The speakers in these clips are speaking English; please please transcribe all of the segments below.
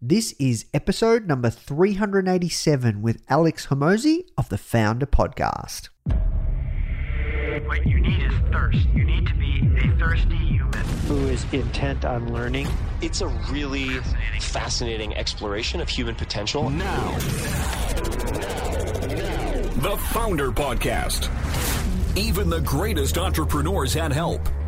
This is episode number 387 with Alex Hormozi of the Foundr Podcast. What you need is thirst. You need to be a thirsty human. who is intent on learning. It's a really fascinating exploration of human potential. Now, the Foundr Podcast. Even the greatest entrepreneurs had help.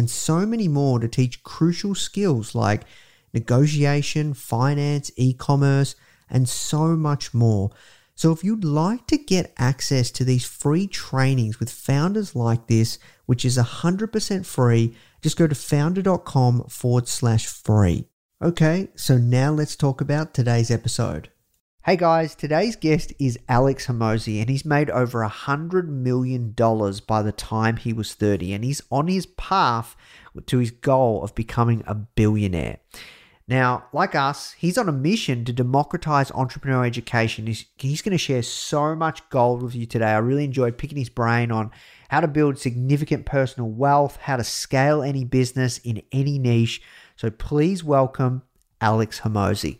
and so many more to teach crucial skills like negotiation, finance, e commerce, and so much more. So, if you'd like to get access to these free trainings with founders like this, which is 100% free, just go to foundr.com forward slash free. Okay, so now let's talk about today's episode. Hey guys, today's guest is Alex Hormozi, and he's made over a hundred million dollars by the time he was 30, and he's on his path to his goal of becoming a billionaire. Now, like us, he's on a mission to democratize entrepreneurial education. He's, he's going to share so much gold with you today. I really enjoyed picking his brain on how to build significant personal wealth, how to scale any business in any niche. So please welcome Alex Hormozi.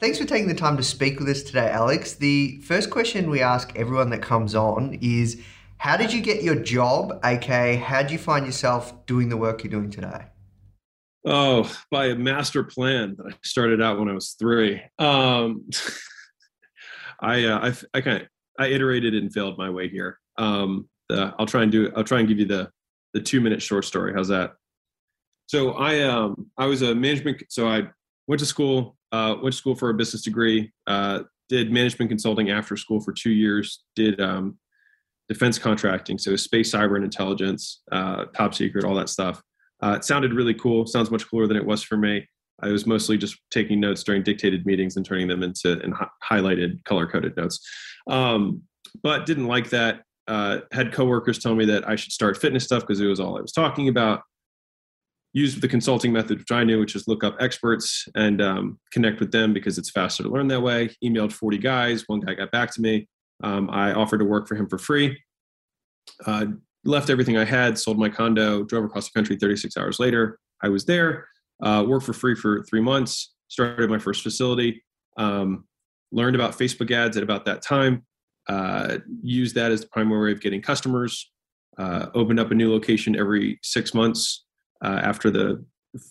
Thanks for taking the time to speak with us today, Alex. The first question we ask everyone that comes on is How did you get your job? aka, how did you find yourself doing the work you're doing today? Oh, by a master plan that I started out when I was three. Um, I, uh, I, I kind of, I iterated and failed my way here. Um, I'll try and do, I'll try and give you the, the two minute short story. How's that? So I, um, I was a management. So I went to school, uh, went to school for a business degree, uh, did management consulting after school for two years, did, um, defense contracting. So space, cyber and intelligence, uh, top secret, all that stuff. Uh, it sounded really cool. Sounds much cooler than it was for me. I was mostly just taking notes during dictated meetings and turning them into and hi- highlighted, color coded notes. Um, but didn't like that. Uh, had coworkers tell me that I should start fitness stuff because it was all I was talking about. Used the consulting method, which I knew, which is look up experts and um, connect with them because it's faster to learn that way. Emailed 40 guys. One guy got back to me. Um, I offered to work for him for free. Uh, left everything I had, sold my condo, drove across the country 36 hours later. I was there, uh, worked for free for three months, started my first facility, um, learned about Facebook ads at about that time, uh, used that as the primary way of getting customers, uh, opened up a new location every six months. Uh, after the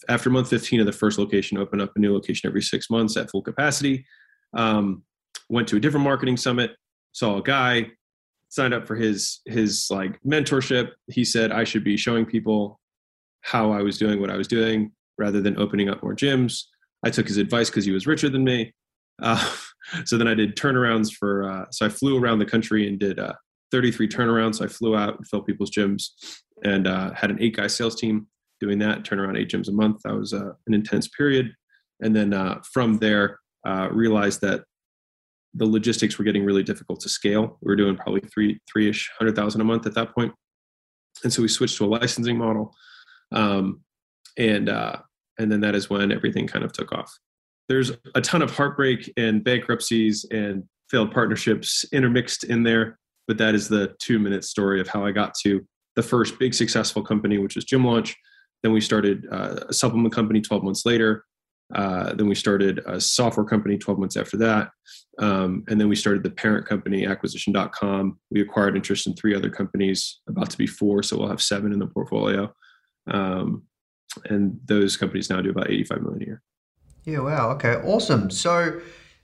after month 15 of the first location, opened up a new location every six months at full capacity. Um, went to a different marketing summit, saw a guy, signed up for his his like mentorship. He said i should be showing people how i was doing what i was doing rather than opening up more gyms. I took his advice because he was richer than me. Uh, so then i did turnarounds for uh, so i flew around the country and did uh, 33 turnarounds. I flew out and filled people's gyms and uh, had an eight guy sales team doing that turn around eight gyms a month that was uh, an intense period and then uh, from there realized that the logistics were getting really difficult to scale. We were doing probably three, three ish hundred thousand a month at that point. And so we switched to a licensing model. Um, and, uh, and then that is when everything kind of took off. there's a ton of heartbreak and bankruptcies and failed partnerships intermixed in there. But that is the two minute story of how I got to the first big successful company, which was Gym Launch. Then we started uh, a supplement company 12 months later. Uh, then we started a software company 12 months after that. Um, and then we started the parent company, acquisition.com. We acquired interest in three other companies, about to be four. So we'll have seven in the portfolio. Um, and those companies now do about 85 million a year. Yeah, wow. Okay, awesome. So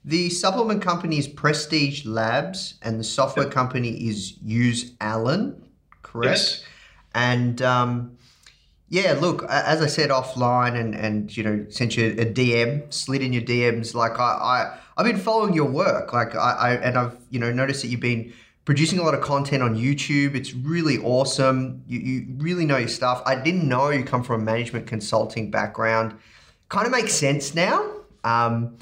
the supplement company is Prestige Labs and the software company is Use ALAN, correct? Yes. And um, yeah, look, as I said offline, and and you know, sent you a DM, slid in your DMs. Like I, I I've been following your work. Like I, I and I've you know noticed that you've been producing a lot of content on YouTube. It's really awesome. You you really know your stuff. I didn't know you come from a management consulting background. Kind of makes sense now. Um,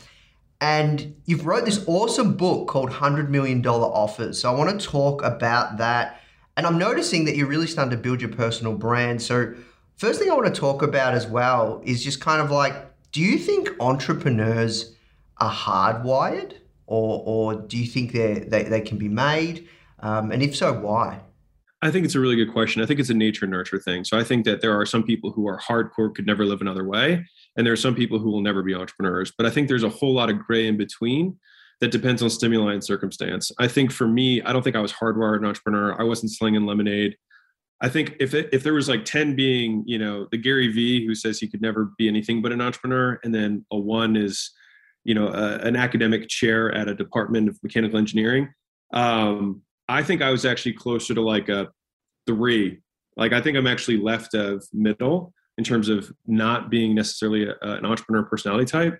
and you've wrote this awesome book called $100 Million Offers. So I want to talk about that. And I'm noticing that you're really starting to build your personal brand. So First thing I want to talk about as well is just kind of like, do you think entrepreneurs are hardwired or, or do you think they they, can be made? Um, and if so, why? I think it's a really good question. I think it's a nature nurture thing. So I think that there are some people who are hardcore, could never live another way. And there are some people who will never be entrepreneurs. But I think there's a whole lot of gray in between that depends on stimuli and circumstance. I think for me, I don't think I was hardwired an entrepreneur. I wasn't slinging lemonade. I think if it, if there was like 10 being, you know, the Gary Vee who says he could never be anything but an entrepreneur, and then a one is, you know, a, an academic chair at a department of mechanical engineering. Um, I think I was actually closer to like a three. Like I think I'm actually left of middle in terms of not being necessarily a, an entrepreneur personality type.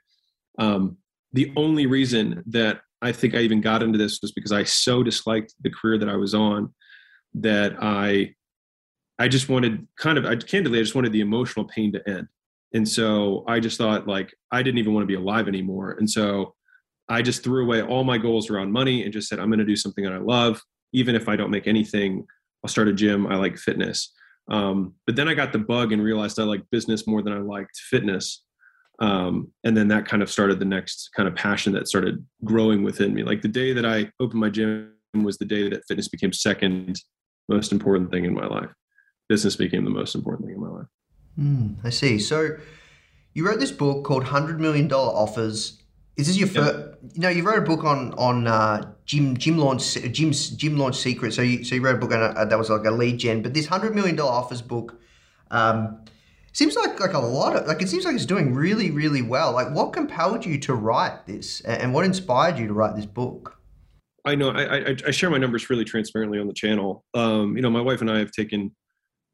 Um, the only reason that I think I even got into this was because I so disliked the career that I was on that I I just wanted kind of, I candidly, I just wanted the emotional pain to end. And so I just thought like, I didn't even want to be alive anymore. And so I just threw away all my goals around money and just said, I'm going to do something that I love. Even if I don't make anything, I'll start a gym. I like fitness. Um, but then I got the bug and realized I like business more than I liked fitness. Um, and then that kind of started the next kind of passion that started growing within me. Like the day that I opened my gym was the day that fitness became second most important thing in my life business became the most important thing in my life. Mm, I see. So you wrote this book called Hundred Million Dollar Offers. Is this your first? You know, you wrote a book on on uh, gym gym launch gym gym launch secret. So you so you wrote a book on a, that was like a lead gen. But this Hundred Million Dollar Offers book um, seems like like a lot of like it seems like it's doing really really well. Like what compelled you to write this, and what inspired you to write this book? I know I, I, I share my numbers really transparently on the channel. Um, you know, my wife and I have taken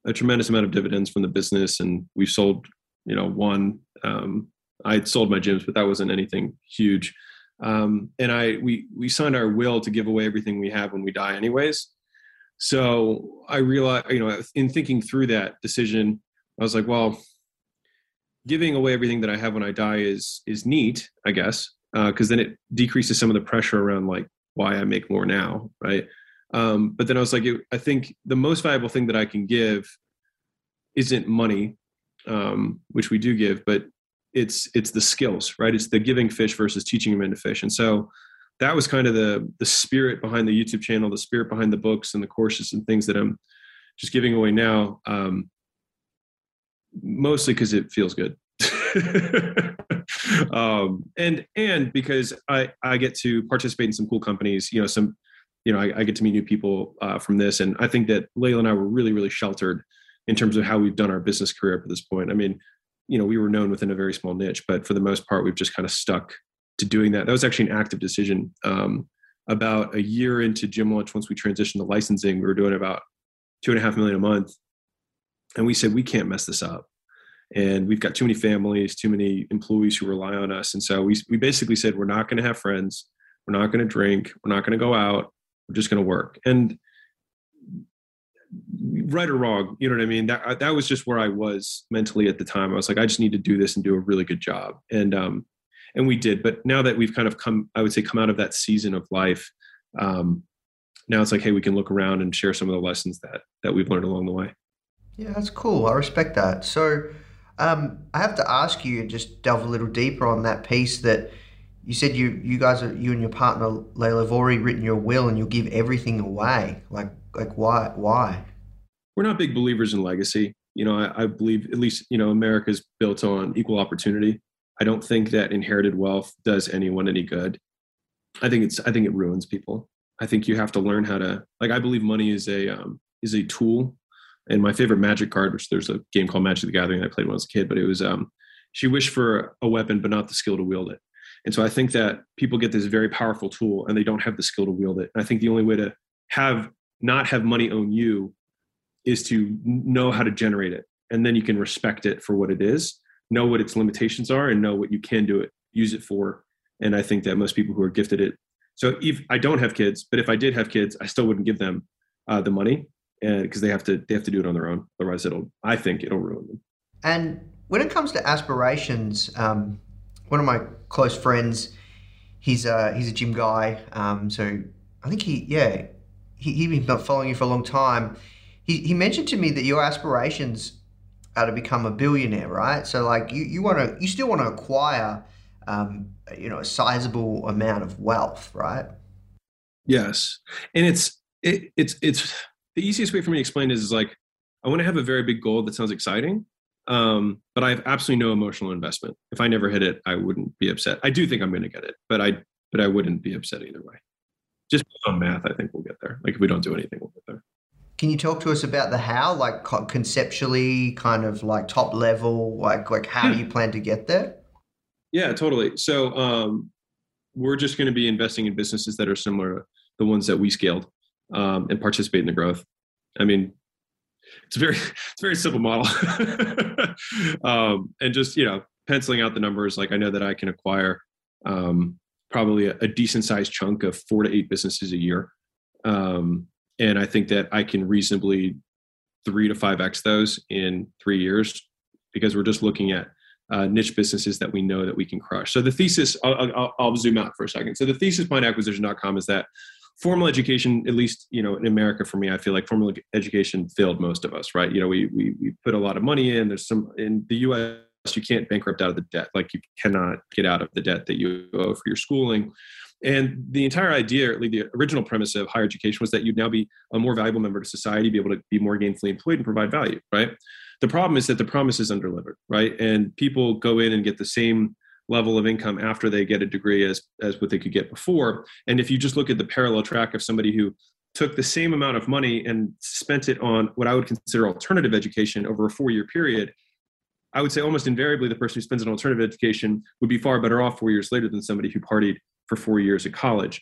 a tremendous amount of dividends from the business, and we've sold, you know, one. Um, I sold my gyms, but that wasn't anything huge. Um, and I we we signed our will to give away everything we have when we die, anyways. So I realized, you know, in thinking through that decision, I was like, well, giving away everything that I have when I die is is neat, I guess, because uh, then it decreases some of the pressure around like why I make more now, right? Um, but then I was like, it, I think the most valuable thing that I can give isn't money, um, which we do give, but it's it's the skills, right? It's the giving fish versus teaching them to fish. And so that was kind of the the spirit behind the YouTube channel, the spirit behind the books and the courses and things that I'm just giving away now. Um, mostly because it feels good. um, and and because I I get to participate in some cool companies, you know, some you know, I, I get to meet new people uh, from this. And I think that Leila and I were really, really sheltered in terms of how we've done our business career up to this point. I mean, you know, we were known within a very small niche, but for the most part, we've just kind of stuck to doing that. That was actually an active decision. Um, about a year into Gym Launch, once we transitioned to licensing, we were doing about two and a half million a month. And we said, we can't mess this up. And we've got too many families, too many employees who rely on us. And so we, we basically said, we're not going to have friends. We're not going to drink. We're not going to go out we're just going to work. And right or wrong, you know what I mean? That that was just where I was mentally at the time. I was like, I just need to do this and do a really good job. And um, and we did. But now that we've kind of come, I would say, come out of that season of life, um, now it's like, hey, we can look around and share some of the lessons that that we've learned along the way. Yeah, that's cool. I respect that. So, Um, I have to ask you just delve a little deeper on that piece that you said you you guys are you and your partner Leila have already written your will and you'll give everything away. Like like why why? We're not big believers in legacy. You know, I, I believe at least you know America's built on equal opportunity. I don't think that inherited wealth does anyone any good. I think it's I think it ruins people. I think you have to learn how to like I believe money is a um, is a tool. And my favorite magic card, which there's a game called Magic the Gathering I played when I was a kid, but it was um, she wished for a weapon but not the skill to wield it. And so I think that people get this very powerful tool and they don't have the skill to wield it. And I think the only way to have not have money own you is to know how to generate it. And then you can respect it for what it is, know what its limitations are, and know what you can do it, use it for. And I think that most people who are gifted it so if I don't have kids, but if I did have kids, I still wouldn't give them uh, the money because they have to they have to do it on their own. Otherwise, it'll I think it'll ruin them. And when it comes to aspirations, um, one of my close friends, he's a he's a gym guy. Um, so I think he yeah he he's been following you for a long time. He he mentioned to me that your aspirations are to become a billionaire, right? So like you you want to you still want to acquire um, you know a sizable amount of wealth, right? Yes, and it's it, it's it's the easiest way for me to explain is, is like I want to have a very big goal that sounds exciting, um, but I have absolutely no emotional investment. If I never hit it, I wouldn't be upset. I do think I'm going to get it, but I but I wouldn't be upset either way. Just on math, I think we'll get there. Like if we don't do anything, we'll get there. Can you talk to us about the how, like conceptually, kind of like top level, like like how hmm. you plan to get there? Yeah, totally. So um, we're just going to be investing in businesses that are similar to the ones that we scaled um, and participate in the growth. I mean, it's a very it's very simple model, um, and just you know penciling out the numbers. Like I know that I can acquire um, probably a, a, decent sized chunk of four to eight businesses a year, um, and I think that I can reasonably three to five x those in three years because we're just looking at uh, niche businesses that we know that we can crush. So the thesis, I'll, I'll, I'll, zoom out for a second. So the thesis behind acquisition.com is that formal education, at least, you know, in America for me, I feel like formal education failed most of us, right? You know, we, we, we put a lot of money in, there's some, in the US, you can't bankrupt out of the debt. Like you cannot get out of the debt that you owe for your schooling. And the entire idea, or the original premise of higher education was that you'd now be a more valuable member to society, be able to be more gainfully employed and provide value, right? The problem is that the promise is undelivered, right? And people go in and get the same level of income after they get a degree as as what they could get before. And if you just look at the parallel track of somebody who took the same amount of money and spent it on what I would consider alternative education over a four year period, I would say almost invariably the person who spends an alternative education would be far better off four years later than somebody who partied for four years at college.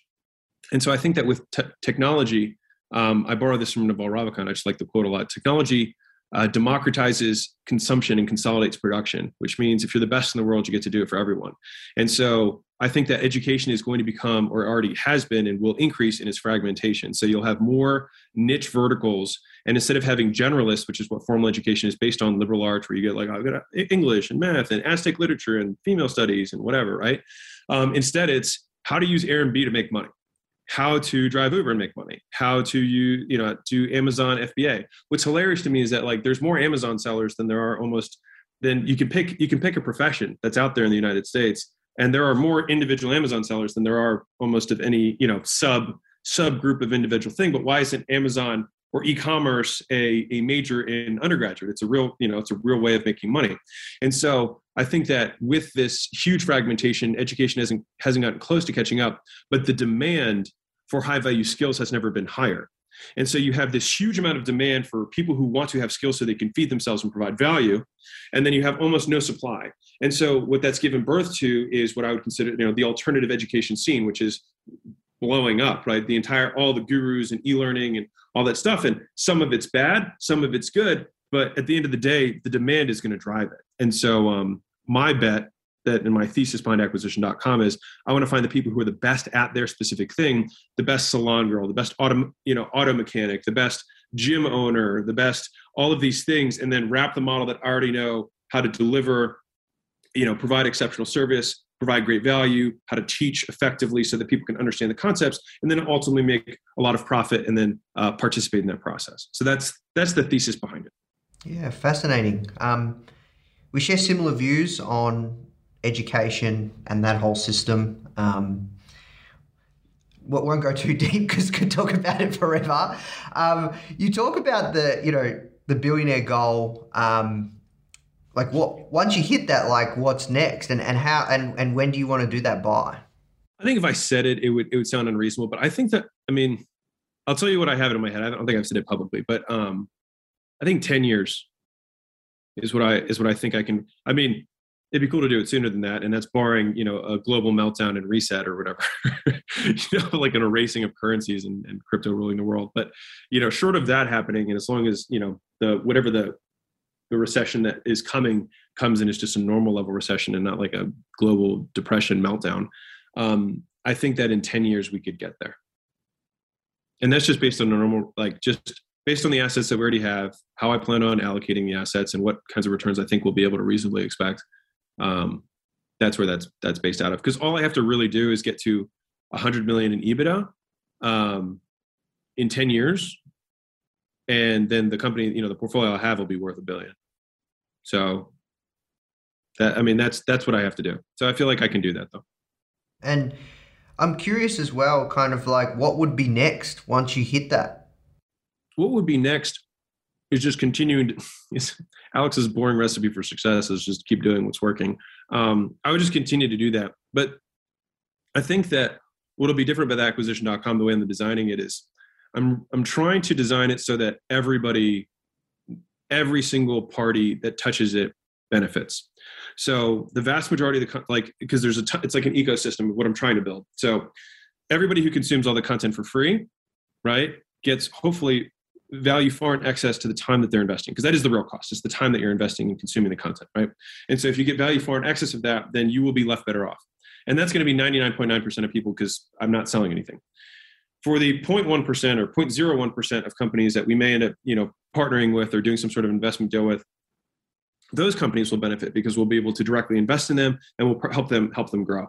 And so I think that with technology, um, I borrow this from Naval Ravikant. I just like the quote a lot. Technology uh, democratizes consumption and consolidates production, which means if you're the best in the world, you get to do it for everyone. And so I think that education is going to become, or already has been, and will increase in its fragmentation. So you'll have more niche verticals. And instead of having generalists, which is what formal education is based on liberal arts, where you get like, I've got English and math and Aztec literature and female studies and whatever, right? Um, instead, it's how to use Airbnb to make money how to drive Uber and make money, how to you you know do Amazon FBA. What's hilarious to me is that like there's more Amazon sellers than there are almost then you can pick you can pick a profession that's out there in the United States, and there are more individual Amazon sellers than there are almost of any you know sub subgroup of individual thing. But why isn't Amazon or e-commerce a, a major in undergraduate? It's a real you know it's a real way of making money, and so I think that with this huge fragmentation, education hasn't hasn't gotten close to catching up, but the demand for high value skills has never been higher. And so you have this huge amount of demand for people who want to have skills so they can feed themselves and provide value. And then you have almost no supply. And so what that's given birth to is what I would consider, you know, the alternative education scene, which is blowing up, right? The entire all the gurus and e-learning and all that stuff. And some of it's bad, some of it's good, but at the end of the day, the demand is going to drive it. And so um, my bet that in my thesis behind acquisition.com is I want to find the people who are the best at their specific thing, the best salon girl, the best auto, you know, auto mechanic, the best gym owner, the best all of these things, and then wrap the model that I already know how to deliver, you know, provide exceptional service, provide great value, how to teach effectively so that people can understand the concepts, and then ultimately make a lot of profit and then uh, participate in that process. So that's that's the thesis behind it. Yeah, fascinating. Um, we share similar views on education and that whole system. Um, won't go too deep because could talk about it forever. Um, you talk about the you know the billionaire goal. Um, like what once you hit that, like what's next, and and how and and when do you want to do that by? I think if I said it, it would it would sound unreasonable. But I think that I mean, I'll tell you what I have it in my head. I don't think I've said it publicly, but um, I think ten years is what I is what I think I can. I mean, it'd be cool to do it sooner than that, and that's barring you know a global meltdown and reset or whatever, you know, like an erasing of currencies and, and crypto ruling the world. But you know, short of that happening, and as long as you know the whatever the the recession that is coming comes in as just a normal level recession and not like a global depression meltdown, um, I think that in 10 years we could get there. And that's just based on a normal, like just based on the assets that we already have, how I plan on allocating the assets and what kinds of returns I think we'll be able to reasonably expect. Um, that's where that's that's based out of. Because all I have to really do is get to 100 million in EBITDA um, in 10 years, and then the company, you know, the portfolio I have will be worth a billion. So that I mean, that's that's what I have to do. So I feel like I can do that though. And I'm curious as well, kind of like what would be next once you hit that? What would be next is just continuing. To, is Alex's boring recipe for success is just keep doing what's working. Um, I would just continue to do that. But I think that what'll be different about acquisition.com, the way I'm designing it is I'm I'm trying to design it so that everybody, every single party that touches it benefits. So the vast majority of the like because there's a t- it's like an ecosystem of what I'm trying to build. So everybody who consumes all the content for free, right, gets hopefully value far in excess to the time that they're investing because that is the real cost. It's the time that you're investing in consuming the content, right? And so if you get value far in excess of that, then you will be left better off. And that's going to be 99.9% of people because I'm not selling anything. For the 0.1% or 0.01% of companies that we may end up, you know, partnering with or doing some sort of investment deal with, those companies will benefit because we'll be able to directly invest in them and we'll help them help them grow.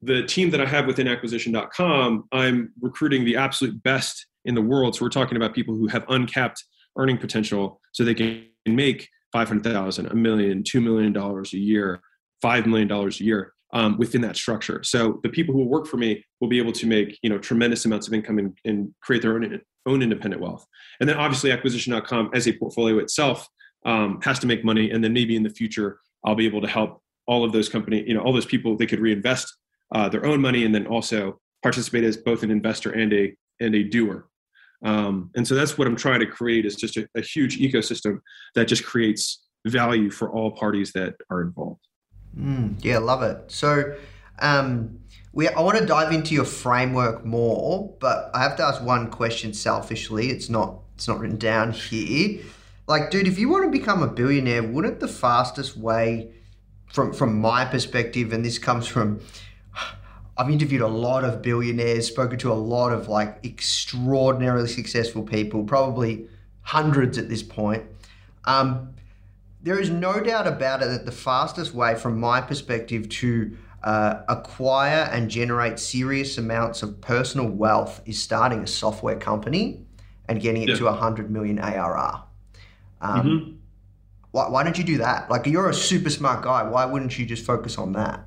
The team that I have within acquisition.com, I'm recruiting the absolute best in the world. So we're talking about people who have uncapped earning potential so they can make 500,000, a million, $2 million a year, $5 million a year um, within that structure. So the people who will work for me will be able to make, you know, tremendous amounts of income and, and create their own, own independent wealth. And then obviously acquisition.com as a portfolio itself um, has to make money, and then maybe in the future I'll be able to help all of those company, you know, all those people they could reinvest uh, their own money and then also participate as both an investor and a and a doer. Um, and so that's what I'm trying to create is just a, a huge ecosystem that just creates value for all parties that are involved. Mm, yeah, love it. So um, we, I want to dive into your framework more, but I have to ask one question selfishly. It's not it's not written down here. Like, dude, if you want to become a billionaire, wouldn't the fastest way, from from my perspective, and this comes from, I've interviewed a lot of billionaires, spoken to a lot of like extraordinarily successful people, probably hundreds at this point. Um, there is no doubt about it that the fastest way, from my perspective, to uh, acquire and generate serious amounts of personal wealth is starting a software company and getting it yeah. to 100 million ARR. Um, mm-hmm. why, why don't you do that? Like, you're a super smart guy. Why wouldn't you just focus on that?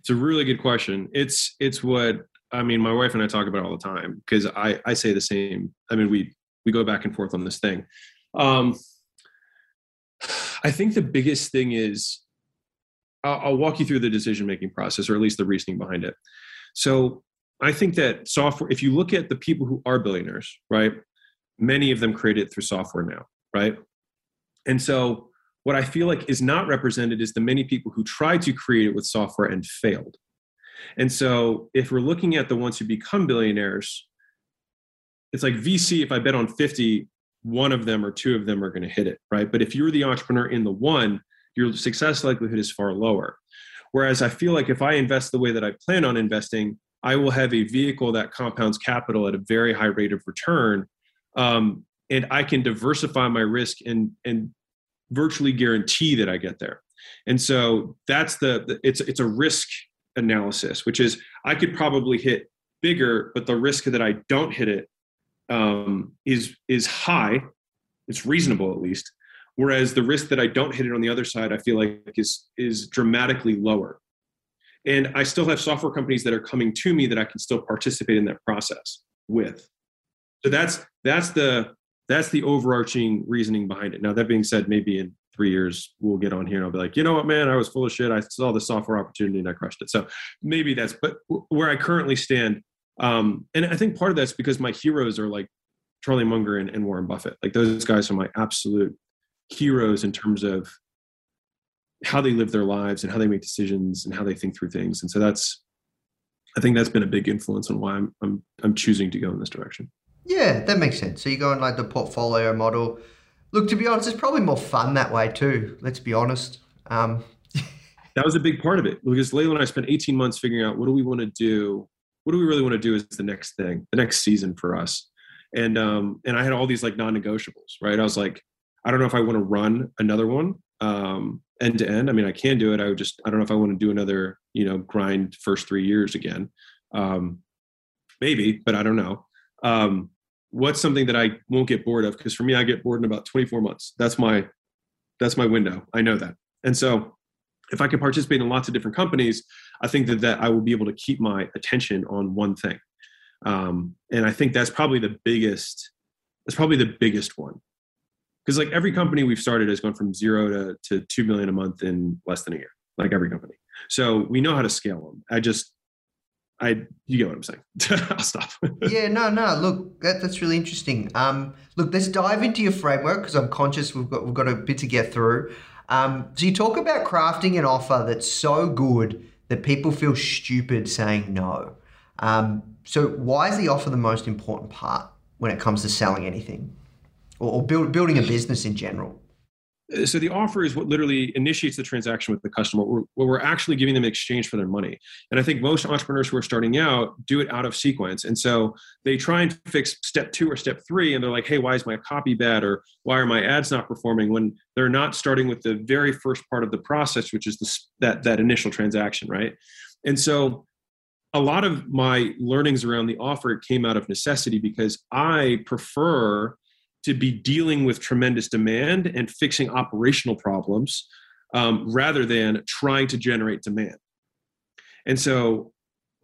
It's a really good question. It's it's what I mean. My wife and I talk about all the time because I I say the same. I mean, we we go back and forth on this thing. Um, I think the biggest thing is I'll, I'll walk you through the decision making process, or at least the reasoning behind it. So I think that software. If you look at the people who are billionaires, right? Many of them created through software now right? And so what I feel like is not represented is the many people who tried to create it with software and failed. And so if we're looking at the ones who become billionaires, it's like VC, if I bet on 50, one of them or two of them are going to hit it, right? But if you're the entrepreneur in the one, your success likelihood is far lower. Whereas I feel like if I invest the way that I plan on investing, I will have a vehicle that compounds capital at a very high rate of return um, and I can diversify my risk and and virtually guarantee that I get there. And so that's the, the it's it's a risk analysis, which is I could probably hit bigger, but the risk that I don't hit it um, is is high. It's reasonable at least. Whereas the risk that I don't hit it on the other side, I feel like is is dramatically lower. And I still have software companies that are coming to me that I can still participate in that process with. So that's that's the that's the overarching reasoning behind it. Now that being said, maybe in three years we'll get on here and I'll be like, you know what, man, I was full of shit. I saw the software opportunity and I crushed it. So maybe that's but where I currently stand. Um, and I think part of that's because my heroes are like Charlie Munger and, and Warren Buffett. Like those guys are my absolute heroes in terms of how they live their lives and how they make decisions and how they think through things. And so that's, I think that's been a big influence on why I'm I'm, I'm choosing to go in this direction. Yeah, that makes sense. So you go going like the portfolio model. Look, to be honest, it's probably more fun that way too. Let's be honest. Um, that was a big part of it because Leila and I spent 18 months figuring out what do we want to do, what do we really want to do is the next thing, the next season for us, and um, and I had all these like non-negotiables, right? I was like, I don't know if I want to run another one um, end to end. I mean, I can do it. I would just, I don't know if I want to do another, you know, grind first three years again. Um, maybe, but I don't know. Um, what's something that I won't get bored of? Because for me, I get bored in about 24 months. That's my, that's my window. I know that. And so if I can participate in lots of different companies, I think that, that I will be able to keep my attention on one thing. Um, and I think that's probably the biggest, that's probably the biggest one. Because like every company we've started has gone from zero to, to 2 million a month in less than a year like every company. So we know how to scale them. I just i you get what i'm saying. I'll stop. Yeah no no look that, that's really interesting. Um look let's dive into your framework because i'm conscious we've got we've got a bit to get through. Um so you talk about crafting an offer that's so good that people feel stupid saying no um so why is the offer the most important part when it comes to selling anything or, or build, building a business in general? Uh, so the offer is what literally initiates the transaction with the customer where we're actually giving them in exchange for their money. And i think most entrepreneurs who are starting out do it out of sequence. And so they try and fix step two or step three and they're like hey why is my copy bad? Or why are my ads not performing? When they're not starting with the very first part of the process which is that that initial transaction right? And so a lot of my learnings around the offer came out of necessity because i prefer to be dealing with tremendous demand and fixing operational problems um, rather than trying to generate demand. And so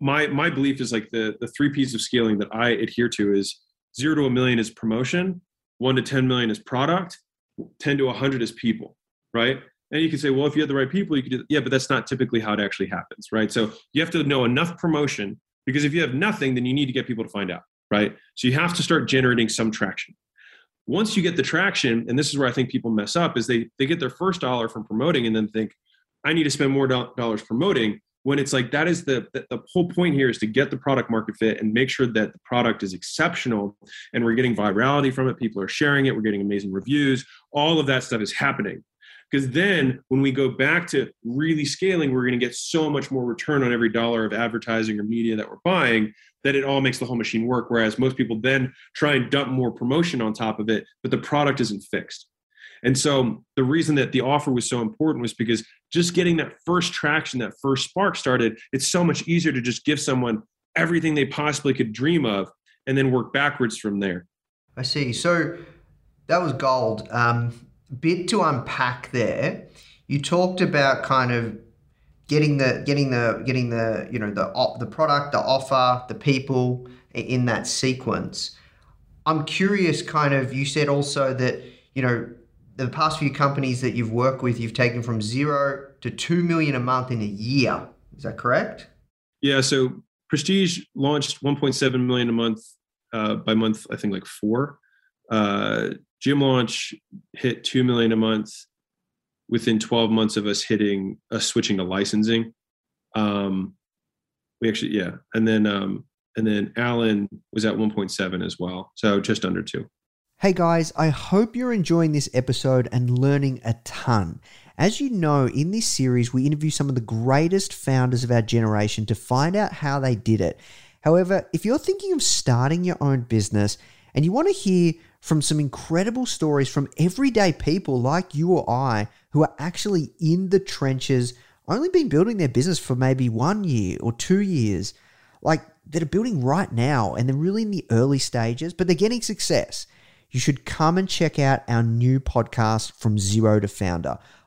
my my belief is like the the three pieces of scaling that I adhere to is zero to a million is promotion, one to 10 million is product, 10 to 100 is people, right? And you can say, well, if you have the right people, you could do, yeah, but that's not typically how it actually happens, right? So you have to know enough promotion because if you have nothing, then you need to get people to find out, right? So you have to start generating some traction once you get the traction and this is where i think people mess up is they they get their first dollar from promoting and then think i need to spend more do- dollars promoting when it's like that is the, the, the whole point here is to get the product market fit and make sure that the product is exceptional and we're getting virality from it people are sharing it we're getting amazing reviews all of that stuff is happening. Because then when we go back to really scaling we're going to get so much more return on every dollar of advertising or media that we're buying that it all makes the whole machine work. Whereas most people then try and dump more promotion on top of it, but the product isn't fixed. And so the reason that the offer was so important was because just getting that first traction, that first spark started, it's so much easier to just give someone everything they possibly could dream of and then work backwards from there. I see. So that was gold. Um, bit to unpack there. You talked about kind of getting the getting the getting the you know the op, the product, the offer, the people in that sequence. I'm curious, kind of. You said also that you know the past few companies that you've worked with, you've taken from zero to two million a month in a year. Is that correct? Yeah. So Prestige launched 1.7 million a month uh, by month. I think like four. Uh, Gym Launch hit two million a month within 12 months of us hitting us switching to licensing um we actually yeah and then um and then ALAN was at 1.7 as well so just under 2 Hey guys, I hope you're enjoying this episode and learning a ton. As you know, in this series, we interview some of the greatest founders of our generation to find out how they did it. However, if you're thinking of starting your own business and you want to hear from some incredible stories from everyday people like you or I who are actually in the trenches, only been building their business for maybe one year or two years, like that are building right now and they're really in the early stages, but they're getting success. you should come and check out our new podcast, From Zero to Founder,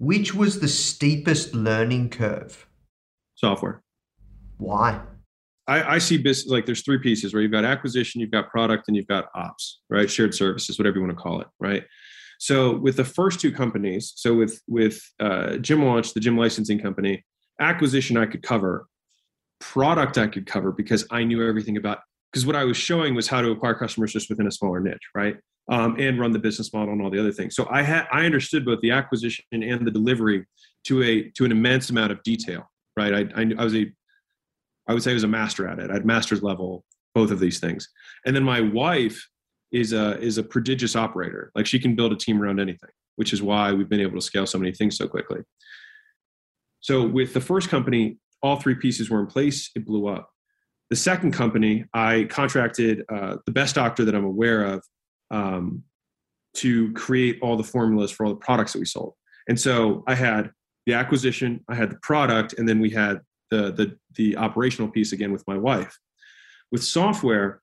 Which was the steepest learning curve? Software. Why? I, I see business like there's three pieces where you've got acquisition, you've got product, and you've got ops, right? Shared services, whatever you want to call it, right? So with the first two companies, so with with uh, Gym Launch, the gym licensing company, acquisition I could cover, product I could cover because I knew everything about. Because what I was showing was how to acquire customers just within a smaller niche, right? Um, and run the business model and all the other things. So I had I understood both the acquisition and the delivery to a to an immense amount of detail, right? I I, I was a I would say I was a master at it. I had master's level both of these things. And then my wife is a is a prodigious operator. Like she can build a team around anything, which is why we've been able to scale so many things so quickly. So with the first company, all three pieces were in place. It blew up. The second company, I contracted uh, the best doctor that I'm aware of um, to create all the formulas for all the products that we sold. And so I had the acquisition, I had the product, and then we had the the the operational piece again with my wife. With software,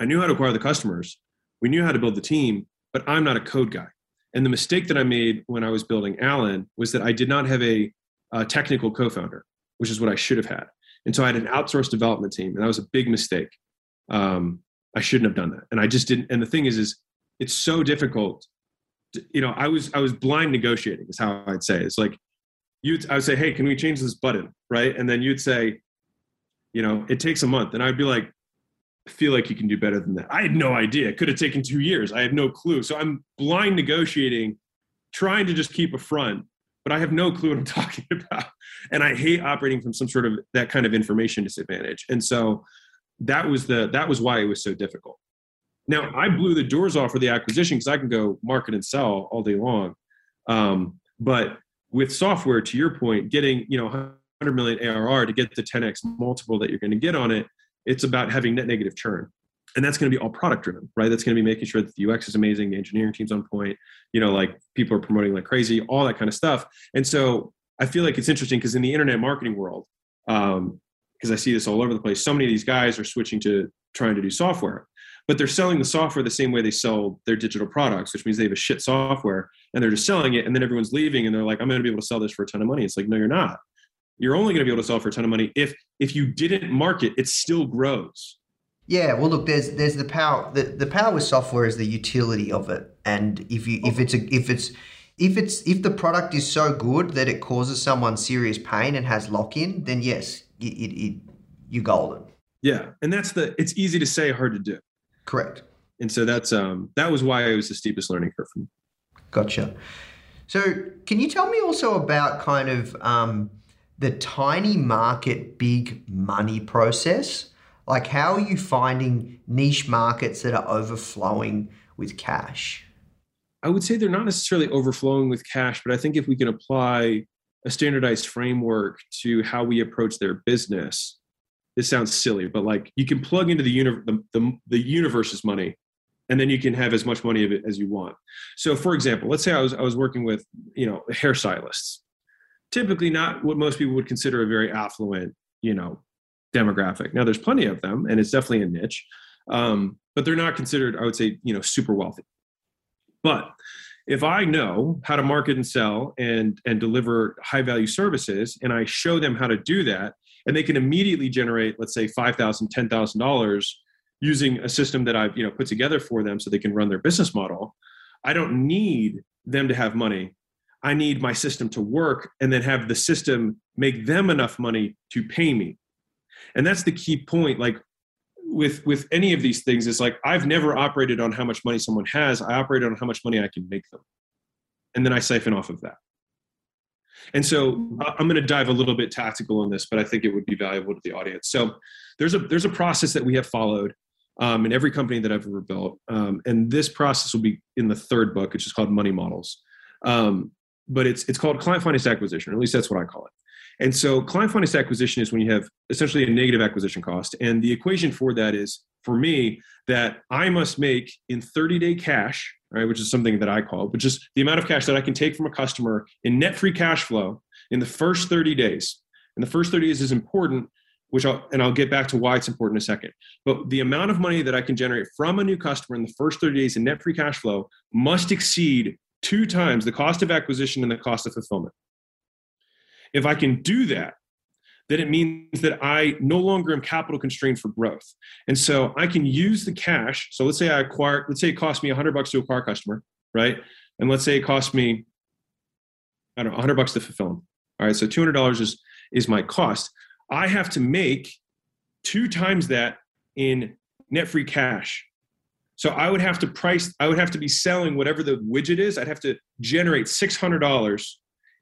I knew how to acquire the customers. We knew how to build the team, but I'm not a code guy. And the mistake that I made when I was building ALAN was that I did not have a, a technical co-founder, which is what I should have had. And so I had an outsourced development team, and that was a big mistake. Um, I shouldn't have done that, and I just didn't. And the thing is, is it's so difficult. To, you know, I was I was blind negotiating, is how I'd say. It's like you I would say, hey, can we change this button, right? And then you'd say, you know, it takes a month, and I'd be like, I feel like you can do better than that. I had no idea. It could have taken two years. I had no clue. So I'm blind negotiating, trying to just keep a front, but I have no clue what I'm talking about. And I hate operating from some sort of that kind of information disadvantage. And so that was the that was why it was so difficult. Now I blew the doors off for the acquisition because I can go market and sell all day long. Um, but with software, to your point, getting you know 100 million ARR to get the 10x multiple that you're going to get on it, it's about having net negative churn. And that's going to be all product driven, right? That's going to be making sure that the UX is amazing, the engineering team's on point, you know, like people are promoting like crazy, all that kind of stuff. And so I feel like it's interesting because in the internet marketing world, um, because I see this all over the place, so many of these guys are switching to trying to do software, but they're selling the software the same way they sell their digital products, which means they have a shit software and they're just selling it. And then everyone's leaving and they're like, I'm going to be able to sell this for a ton of money. It's like, no, you're not you're only going to be able to sell for a ton of money if if you didn't market it still grows yeah well look there's there's the power the, the power with software is the utility of it and if you if it's a if it's if it's if the product is so good that it causes someone serious pain and has lock-in then yes it, it, it you're golden yeah and that's the it's easy to say hard to do. Correct. And so that's um that was why it was the steepest learning curve for me. Gotcha. So can you tell me also about kind of um the tiny market, big money process? Like, how are you finding niche markets that are overflowing with cash? I would say they're not necessarily overflowing with cash, but I think if we can apply a standardized framework to how we approach their business, this sounds silly, but like you can plug into the, the, the, the universe's money and then you can have as much money of it as you want. So for example, let's say I was, I was working with, you know, hairstylists typically not what most people would consider a very affluent, you know, demographic. Now there's plenty of them, and it's definitely a niche, um, but they're not considered, I would say, you know, super wealthy. But if I know how to market and sell and and deliver high value services, and I show them how to do that, and they can immediately generate, let's say, five thousand, ten thousand dollars using a system that I've you know put together for them, so they can run their business model. I don't need them to have money I need my system to work and then have the system make them enough money to pay me. And that's the key point. Like with with any of these things, it's like I've never operated on how much money someone has. I operate on how much money I can make them. And then I siphon off of that. And so I'm going to dive a little bit tactical on this, but I think it would be valuable to the audience. So there's a there's a process that we have followed um, in every company that I've ever built. Um, and this process will be in the third book, which is called Money Models. Um, but it's it's called client financed acquisition, or at least that's what I call it. And so client financed acquisition is when you have essentially a negative acquisition cost. And the equation for that is for me that I must make in 30 day cash, right, which is something that I call, which is the amount of cash that I can take from a customer in net free cash flow in the first 30 days. And the first 30 days is important which I'll, and I'll get back to why it's important in a second. But the amount of money that I can generate from a new customer in the first 30 days in net free cash flow must exceed two times the cost of acquisition and the cost of fulfillment. If I can do that, then it means that I no longer am capital constrained for growth. And so I can use the cash. So let's say I acquire, let's say it costs me 100 bucks to acquire a customer, right? And let's say it costs me, I don't know, 100 bucks to fulfill them. All right, so $200 is, is my cost. I have to make two times that in net free cash. So I would have to price, I would have to be selling whatever the widget is. I'd have to generate $600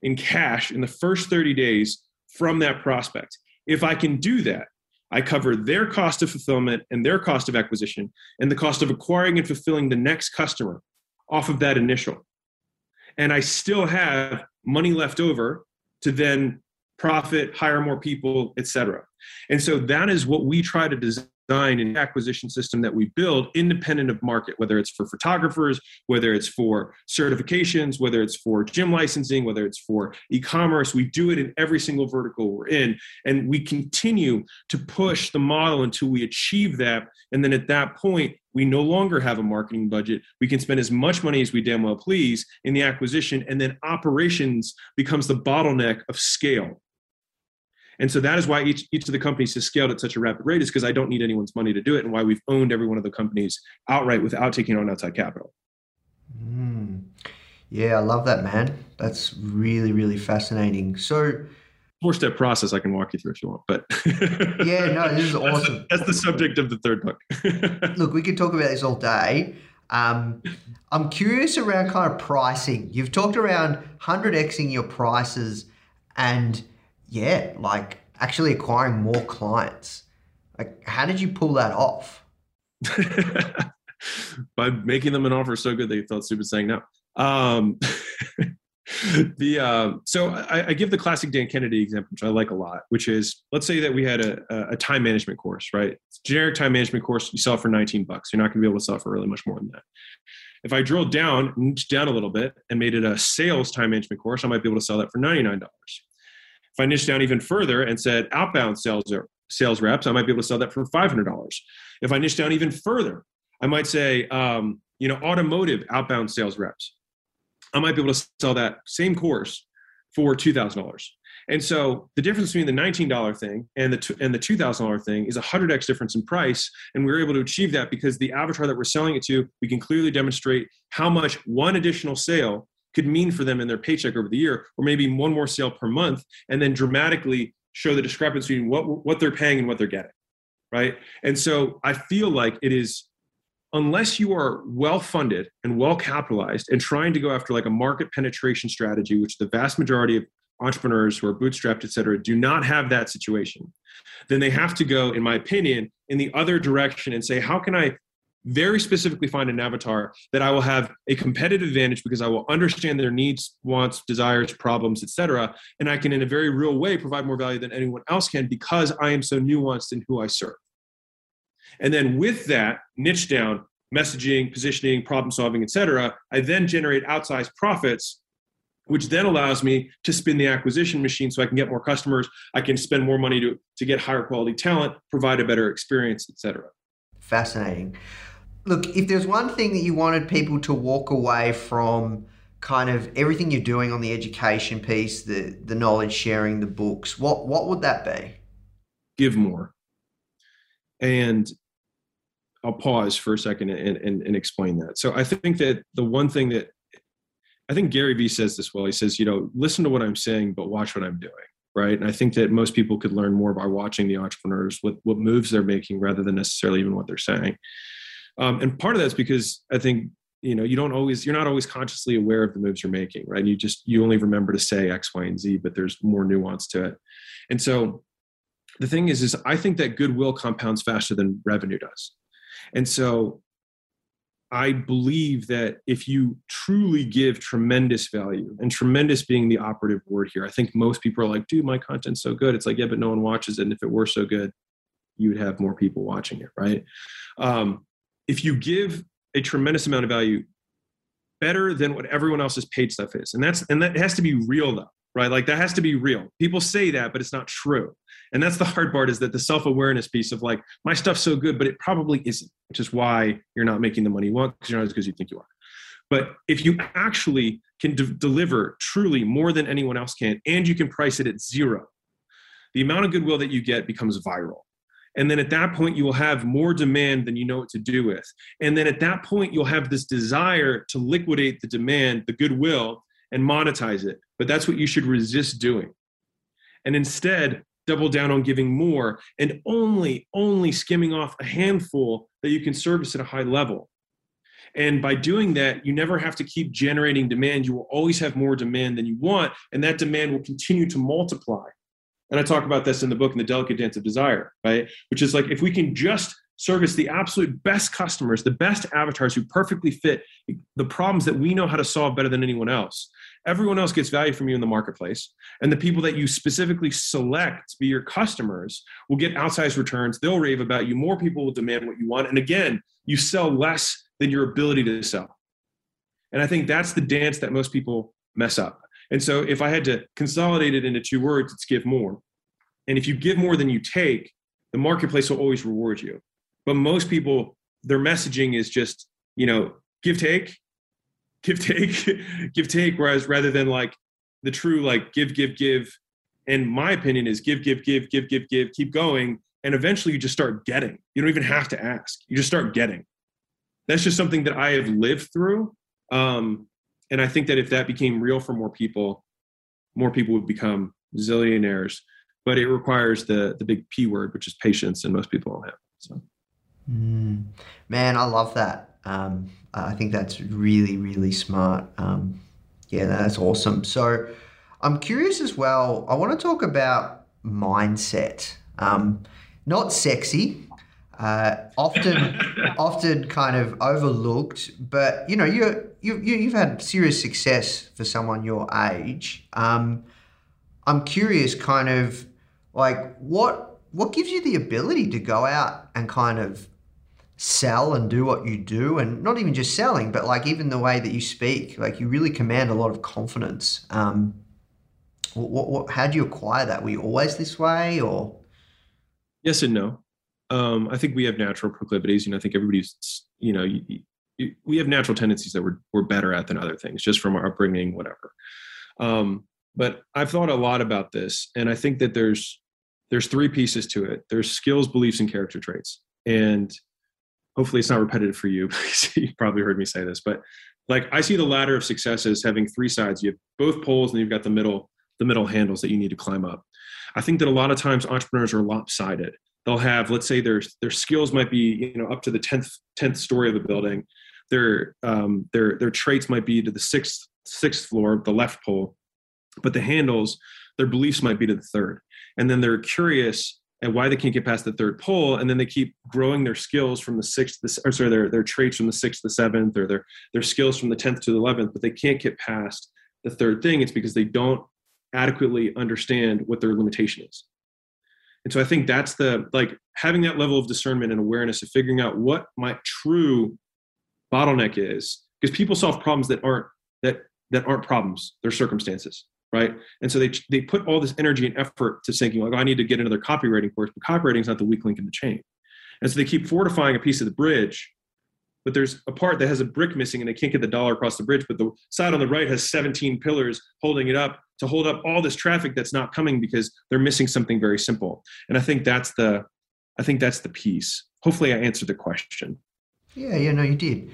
in cash in the first 30 days from that prospect. If I can do that, I cover their cost of fulfillment and their cost of acquisition and the cost of acquiring and fulfilling the next customer off of that initial. And I still have money left over to then profit, hire more people, etc. And so that is what we try to design an acquisition system that we build independent of market, whether it's for photographers, whether it's for certifications, whether it's for gym licensing, whether it's for e-commerce. We do it in every single vertical we're in. And we continue to push the model until we achieve that. And then at that point, we no longer have a marketing budget. We can spend as much money as we damn well please in the acquisition, and then operations becomes the bottleneck of scale. And so that is why each, each of the companies has scaled at such a rapid rate is because I don't need anyone's money to do it and why we've owned every one of the companies outright without taking on outside capital. Mm. Yeah, I love that, man. That's really, really fascinating. So, four step process I can walk you through if you want. But yeah, no, this is awesome. That's the, that's the subject of the third book. Look, we could talk about this all day. Um, I'm curious around kind of pricing. You've talked around 100xing your prices and yeah, like actually acquiring more clients. Like, how did you pull that off? By making them an offer so good they felt stupid saying no. Um, the uh, so I, I, give the classic Dan Kennedy example, which I like a lot, which is let's say that we had a, a time management course, right? Generic time management course, you sell for 19 bucks. You're not going to be able to sell for really much more than that. If I drilled down, niched down a little bit, and made it a sales time management course, I might be able to sell that for $99. If I niche down even further and said outbound sales or sales reps, I might be able to sell that for five hundred dollars. If I niche down even further, I might say, um, you know, automotive outbound sales reps. I might be able to sell that same course for two thousand dollars. And so the difference between the $19 thing and the and the $2,000 thing is a 100x difference in price. And we are able to achieve that because the avatar that we're selling it to, we can clearly demonstrate how much one additional sale could mean for them in their paycheck over the year, or maybe one more sale per month, and then dramatically show the discrepancy between what, what they're paying and what they're getting. Right. And so I feel like it is, unless you are well funded and well capitalized and trying to go after like a market penetration strategy, which the vast majority of entrepreneurs who are bootstrapped, et cetera, do not have that situation, then they have to go, in my opinion, in the other direction and say, how can I very specifically find an avatar that I will have a competitive advantage because I will understand their needs, wants, desires, problems, etc. And I can, in a very real way, provide more value than anyone else can because I am so nuanced in who I serve. And then with that niche down, messaging, positioning, problem solving, etc., I then generate outsized profits, which then allows me to spin the acquisition machine so I can get more customers. I can spend more money to, to get higher quality talent, provide a better experience, etc. Fascinating look, if there's one thing that you wanted people to walk away from kind of everything you're doing on the education piece, the the knowledge sharing, the books, what what would that be? Give more. And I'll pause for a second and, and, and explain that. So I think that the one thing that I think Gary Vee says this well. He says, you know, listen to what I'm saying, but watch what I'm doing. Right. And I think that most people could learn more by watching the entrepreneurs, what, what moves they're making rather than necessarily even what they're saying. Um, and part of that's because I think you know you don't always you're not always consciously aware of the moves you're making, right? You just you only remember to say X, Y, and Z, but there's more nuance to it. And so the thing is, is I think that goodwill compounds faster than revenue does. And so I believe that if you truly give tremendous value, and tremendous being the operative word here, I think most people are like, dude, my content's so good. It's like, yeah, but no one watches it. And if it were so good, you would have more people watching it, right? Um, if you give a tremendous amount of value, better than what everyone else's paid stuff is, and that's and that has to be real though, right? Like that has to be real. People say that, but it's not true. And that's the hard part is that the self awareness piece of like, my stuff's so good, but it probably isn't, which is why you're not making the money you want because you're not as good as you think you are. But if you actually can de- deliver truly more than anyone else can, and you can price it at zero, the amount of goodwill that you get becomes viral. And then at that point, you will have more demand than you know what to do with. And then at that point, you'll have this desire to liquidate the demand, the goodwill, and monetize it. But that's what you should resist doing. And instead, double down on giving more and only, only skimming off a handful that you can service at a high level. And by doing that, you never have to keep generating demand. You will always have more demand than you want, and that demand will continue to multiply. And I talk about this in the book, in the Delicate Dance of Desire, right? Which is like if we can just service the absolute best customers, the best avatars who perfectly fit the problems that we know how to solve better than anyone else, everyone else gets value from you in the marketplace. And the people that you specifically select to be your customers will get outsized returns. They'll rave about you. More people will demand what you want. And again, you sell less than your ability to sell. And I think that's the dance that most people mess up. And so if I had to consolidate it into two words, it's give more. And if you give more than you take, the marketplace will always reward you. But most people, their messaging is just, you know, give take, give take, give take. Whereas rather than like the true like give, give, give. And my opinion is give, give, give, give, give, give, keep going. And eventually you just start getting. You don't even have to ask. You just start getting. That's just something that I have lived through. Um, and I think that if that became real for more people, more people would become zillionaires. But it requires the the big P word, which is patience, and most people don't have. So, mm, man, I love that. Um, I think that's really, really smart. Um, yeah, that's awesome. So, I'm curious as well. I want to talk about mindset. Um, not sexy, uh, often often kind of overlooked. But you know, you you you've had serious success for someone your age. Um, I'm curious, kind of like what what gives you the ability to go out and kind of sell and do what you do and not even just selling but like even the way that you speak like you really command a lot of confidence um what, what, how do you acquire that were you always this way or yes and no um, I think we have natural proclivities. You know, I think everybody's, you know, you, we have natural tendencies that we're, we're better at than other things, just from our upbringing, whatever. Um, but I've thought a lot about this, and I think that there's there's three pieces to it. There's skills, beliefs, and character traits. And hopefully, it's not repetitive for you. because you probably heard me say this, but like I see the ladder of success as having three sides. You have both poles, and you've got the middle the middle handles that you need to climb up. I think that a lot of times entrepreneurs are lopsided they'll have let's say their their skills might be you know up to the 10th 10th story of the building. Their um, their their traits might be to the sixth sixth floor the left pole but the handles their beliefs might be to the third. And then they're curious at why they can't get past the third pole and then they keep growing their skills from the sixth the, or sorry their, their traits from the sixth to the seventh or their their skills from the 10th to the 11th but they can't get past the third thing. It's because they don't adequately understand what their limitation is and so I think that's the like having that level of discernment and awareness of figuring out what my true bottleneck is because people solve problems that aren't that that aren't problems they're circumstances right? And so they they put all this energy and effort to thinking like oh, i need to get another copywriting course but copywriting is not the weak link in the chain. And so they keep fortifying a piece of the bridge but there's a part that has a brick missing and they can't get the dollar across the bridge but the side on the right has 17 pillars holding it up to hold up all this traffic that's not coming because they're missing something very simple. And i think that's the i think that's the piece. Hopefully i answered the question. Yeah yeah no you did.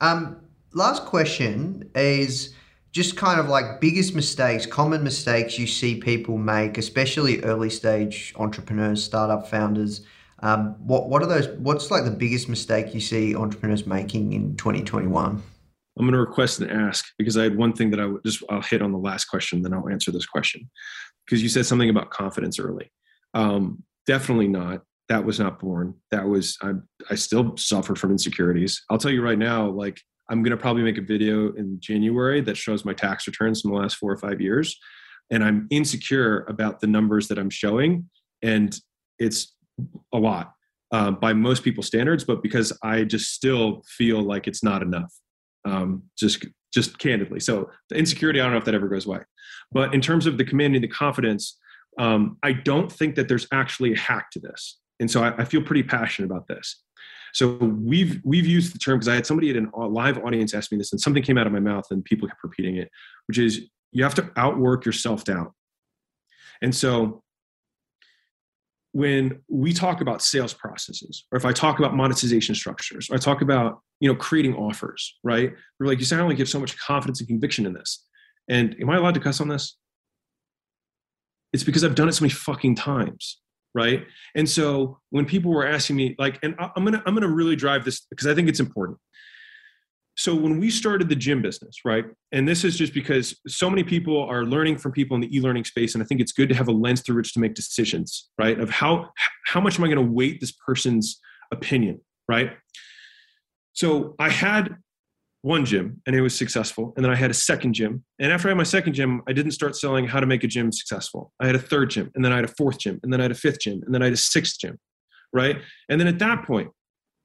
Um, last question is just kind of like biggest mistakes common mistakes you see people make especially early stage entrepreneurs startup founders um, what what are those what's like the biggest mistake you see entrepreneurs making in 2021 I'm going to request and ask because I had one thing that I would just I'll hit on the last question, then I'll answer this question because you said something about confidence early. Um, definitely not. that was not born. That was I I still suffer from insecurities. I'll tell you right now, like I'm gonna probably make a video in January that shows my tax returns from the last four or five years. And I'm insecure about the numbers that I'm showing. And it's a lot uh, by most people's standards, but because I just still feel like it's not enough. Um, just just candidly. So the insecurity, I don't know if that ever goes away. But in terms of the commanding the confidence, um, I don't think that there's actually a hack to this. And so I, I feel pretty passionate about this. So we've we've used the term because I had somebody at a live audience ask me this, and something came out of my mouth, and people kept repeating it, which is you have to outwork your self doubt. And so when we talk about sales processes, or if I talk about monetization structures, or I talk about you know creating offers, right? We're like, you sound like you have so much confidence and conviction in this. And am I allowed to cuss on this? It's because I've done it so many fucking times right and so when people were asking me like and i'm gonna i'm gonna really drive this because i think it's important so when we started the gym business right and this is just because so many people are learning from people in the e-learning space and i think it's good to have a lens through which to make decisions right of how how much am i going to weight this person's opinion right so i had one gym and it was successful. And then I had a second gym. And after I had my second gym, I didn't start selling how to make a gym successful. I had a third gym and then I had a fourth gym and then I had a fifth gym and then I had a sixth gym. Right. And then at that point,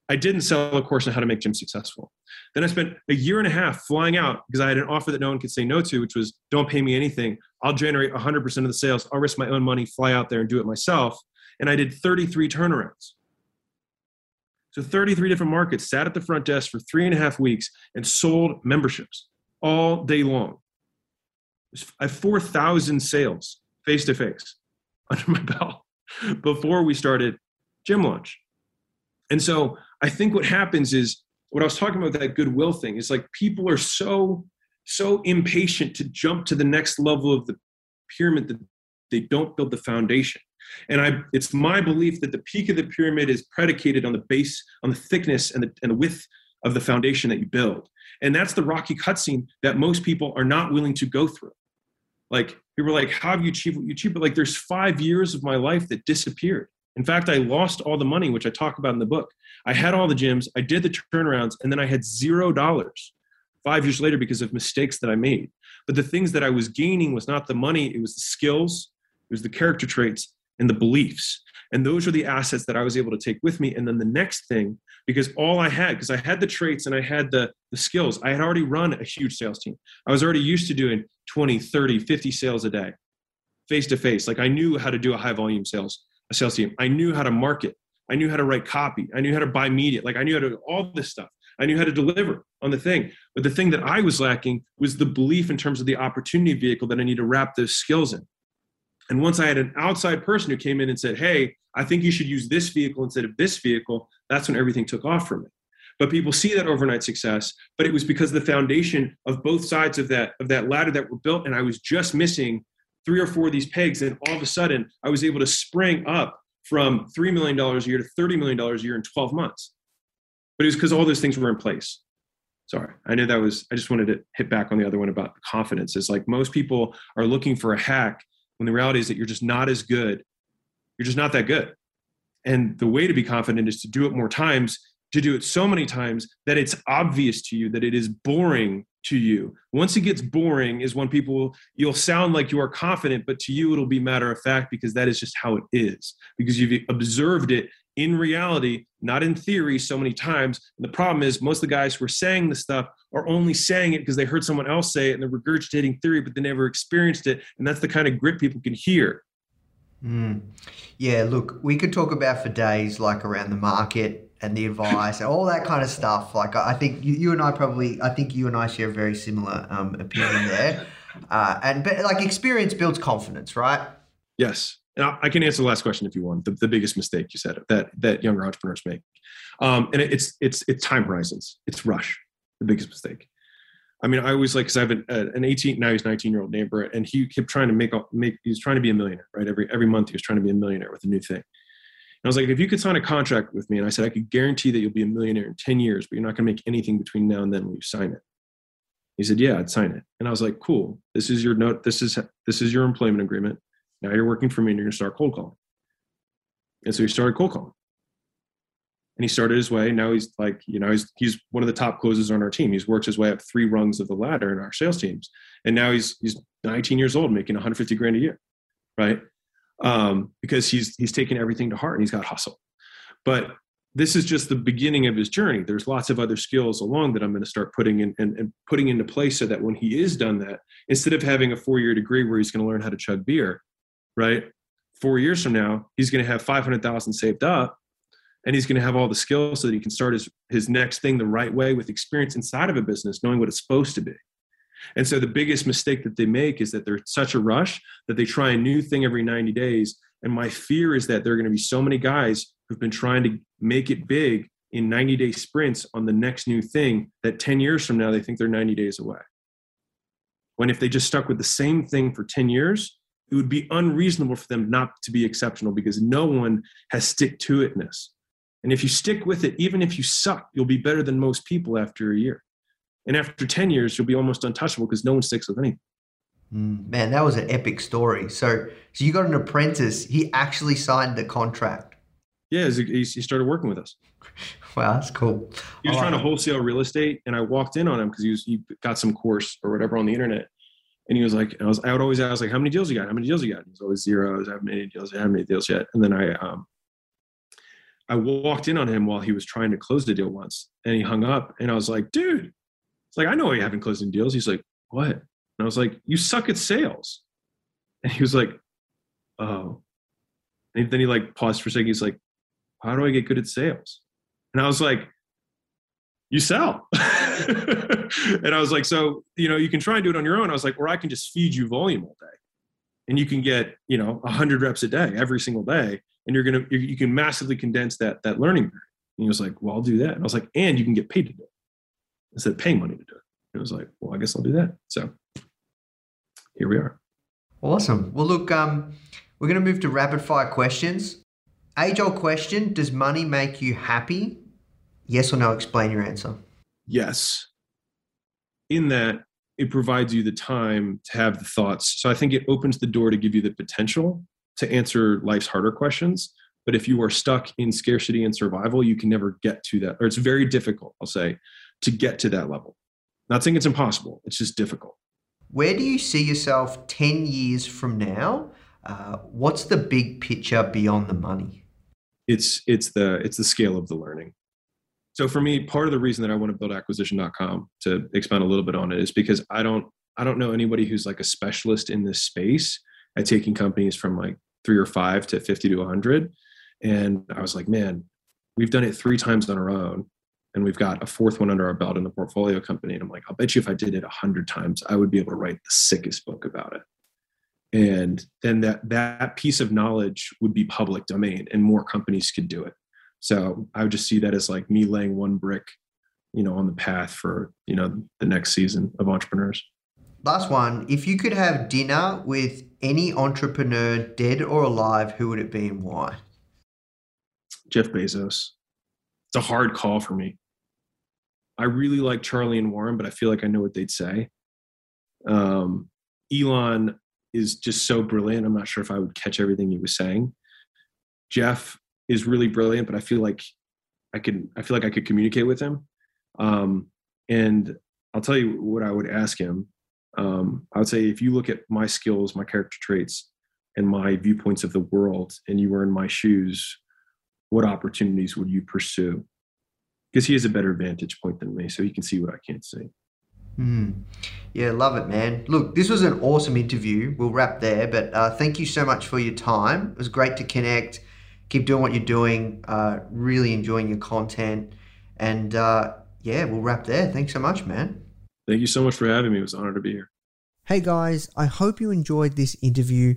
I didn't sell a course on how to make gyms successful. Then I spent a year and a half flying out because I had an offer that no one could say no to, which was don't pay me anything. I'll generate 100% of the sales. I'll risk my own money, fly out there and do it myself. And I did 33 turnarounds. So 33 different markets sat at the front desk for three and a half weeks and sold memberships all day long. I have 4,000 sales face to face under my belt before we started Gym Launch. And so I think what happens is what I was talking about that goodwill thing is like people are so so impatient to jump to the next level of the pyramid that they don't build the foundation. And I, it's my belief that the peak of the pyramid is predicated on the base, on the thickness and the, and the width of the foundation that you build. And that's the rocky cutscene that most people are not willing to go through. Like people are like, how have you achieved what you achieved? But like there's five years of my life that disappeared. In fact, I lost all the money, which I talk about in the book. I had all the gyms, I did the turnarounds, and then I had zero dollars five years later because of mistakes that I made. But the things that I was gaining was not the money, it was the skills, it was the character traits, and the beliefs. And those are the assets that I was able to take with me. And then the next thing, because all I had, because I had the traits and I had the, the skills, I had already run a huge sales team. I was already used to doing 20, 30, 50 sales a day, face to face. Like I knew how to do a high volume sales, a sales team. I knew how to market. I knew how to write copy. I knew how to buy media. Like I knew how to do all this stuff. I knew how to deliver on the thing. But the thing that I was lacking was the belief in terms of the opportunity vehicle that I need to wrap those skills in. And once I had an outside person who came in and said, Hey, I think you should use this vehicle instead of this vehicle, that's when everything took off for me. But people see that overnight success, but it was because the foundation of both sides of that of that ladder that were built, and I was just missing three or four of these pegs, and all of a sudden I was able to spring up from three million dollars a year to thirty million dollars a year in 12 months. But it was because all those things were in place. Sorry, I knew that was. I just wanted to hit back on the other one about confidence. It's like most people are looking for a hack when the reality is that you're just not as good. You're just not that good. And the way to be confident is to do it more times, to do it so many times that it's obvious to you that it is boring to you. Once it gets boring is when people you'll sound like you are confident, but to you it'll be matter of fact because that is just how it is. Because you've observed it in reality, not in theory, so many times. And the problem is, most of the guys who are saying the stuff are only saying it because they heard someone else say it and they're regurgitating theory, but they never experienced it. And that's the kind of grit people can hear. Mm. Yeah, look, we could talk about for days, like around the market and the advice, and all that kind of stuff. Like, I think you, you, and I probably, I think you and I share a very similar um, opinion there. Uh, and but like experience builds confidence, right? Yes and I, can answer the last question if you want. The, the biggest mistake you said that that younger entrepreneurs make, um, and it's it's it's time horizons. It's rush. The biggest mistake. I mean, I always like because I have an, uh, an 18 now he's 19 year old neighbor, and he kept trying to make make he's trying to be a millionaire, right? Every every month he was trying to be a millionaire with a new thing. I was like, if you could sign a contract with me, and I said I could guarantee that you'll be a millionaire in 10 years, but you're not going to make anything between now and then when you sign it. He said, yeah, I'd sign it. And I was like, cool. This is your note. This is this is your employment agreement. Now you're working for me and you're going to start cold calling. And so he started cold calling. And he started his way. Now he's like, you know, he's he's one of the top closers on our team. He's worked his way up three rungs of the ladder in our sales teams. And now he's he's 19 years old, making 150 grand a year, right? Um, because he's he's taken everything to heart and he's got hustle. But this is just the beginning of his journey. There's lots of other skills along that I'm going to start putting in and, and putting into place so that when he is done that, instead of having a four year degree where he's going to learn how to chug beer, right? Four years from now, he's going to have 500,000 saved up and he's going to have all the skills so that he can start his, his next thing the right way with experience inside of a business, knowing what it's supposed to be. And so the biggest mistake that they make is that they're such a rush that they try a new thing every 90 days. And my fear is that there are going to be so many guys who've been trying to make it big in 90 day sprints on the next new thing that 10 years from now they think they're 90 days away. When if they just stuck with the same thing for 10 years, it would be unreasonable for them not to be exceptional because no one has stick to itness. And if you stick with it, even if you suck, you'll be better than most people after a year. And after 10 years, you'll be almost untouchable because no one sticks with anything. Mm, man, that was an epic story. So, so you got an apprentice. He actually signed the contract. Yeah, he started working with us. Wow, that's cool. He was trying to wholesale real estate, and I walked in on him because he was he got some course or whatever on the internet, and he was like, I was I would always ask like, how many deals you got? How many deals you got? He was always zero. I haven't many deals. I haven't many deals yet. And then I um I walked in on him while he was trying to close the deal once, and he hung up, and I was like, dude, it's like I know you haven't closed any deals. He's like, what? And I was like, you suck at sales. And he was like, oh. And then he like paused for a second. He's like, how do I get good at sales? And I was like, you sell. and I was like, so, you know, you can try and do it on your own. I was like, or I can just feed you volume all day. And you can get, you know, a 100 reps a day, every single day. And you're going to, you can massively condense that, that learning. And he was like, well, I'll do that. And I was like, and you can get paid to do it instead of paying money to do it. And it was like, well, I guess I'll do that. So here we are. Awesome. Well, look, um, we're going to move to rapid fire questions. Age old question Does money make you happy? Yes or no? Explain your answer. Yes. In that, it provides you the time to have the thoughts. So I think it opens the door to give you the potential to answer life's harder questions. But if you are stuck in scarcity and survival, you can never get to that, or it's very difficult, I'll say, to get to that level. Not saying it's impossible, it's just difficult. Where do you see yourself 10 years from now? Uh, what's the big picture beyond the money? it's it's the it's the scale of the learning so for me part of the reason that i want to build acquisition.com to expand a little bit on it is because i don't i don't know anybody who's like a specialist in this space at taking companies from like three or five to 50 to 100 and i was like man we've done it three times on our own and we've got a fourth one under our belt in the portfolio company and i'm like i'll bet you if i did it a hundred times i would be able to write the sickest book about it. And then that that piece of knowledge would be public domain and more companies could do it. So i would just see that as like me laying one brick you know on the path for you know the next season of entrepreneurs. Last one if you could have dinner with any entrepreneur dead or alive who would it be and why? Jeff bezos. It's a hard call for me i really like charlie and warren but i feel like i know what they'd say um, elon is just so brilliant. I'm not sure if I would catch everything he was saying. Jeff is really brilliant, but I feel like I could I feel like I could communicate with him. Um, and I'll tell you what I would ask him. Um, I would say if you look at my skills, my character traits, and my viewpoints of the world, and you were in my shoes, what opportunities would you pursue? Because he has a better vantage point than me, so he can see what I can't see. Mm. Yeah, love it, man. Look, this was an awesome interview. We'll wrap there, but uh, thank you so much for your time. It was great to connect. Keep doing what you're doing. Uh, really enjoying your content. And uh, yeah, we'll wrap there. Thanks so much, man. Thank you so much for having me. It was an honor to be here. Hey, guys, I hope you enjoyed this interview.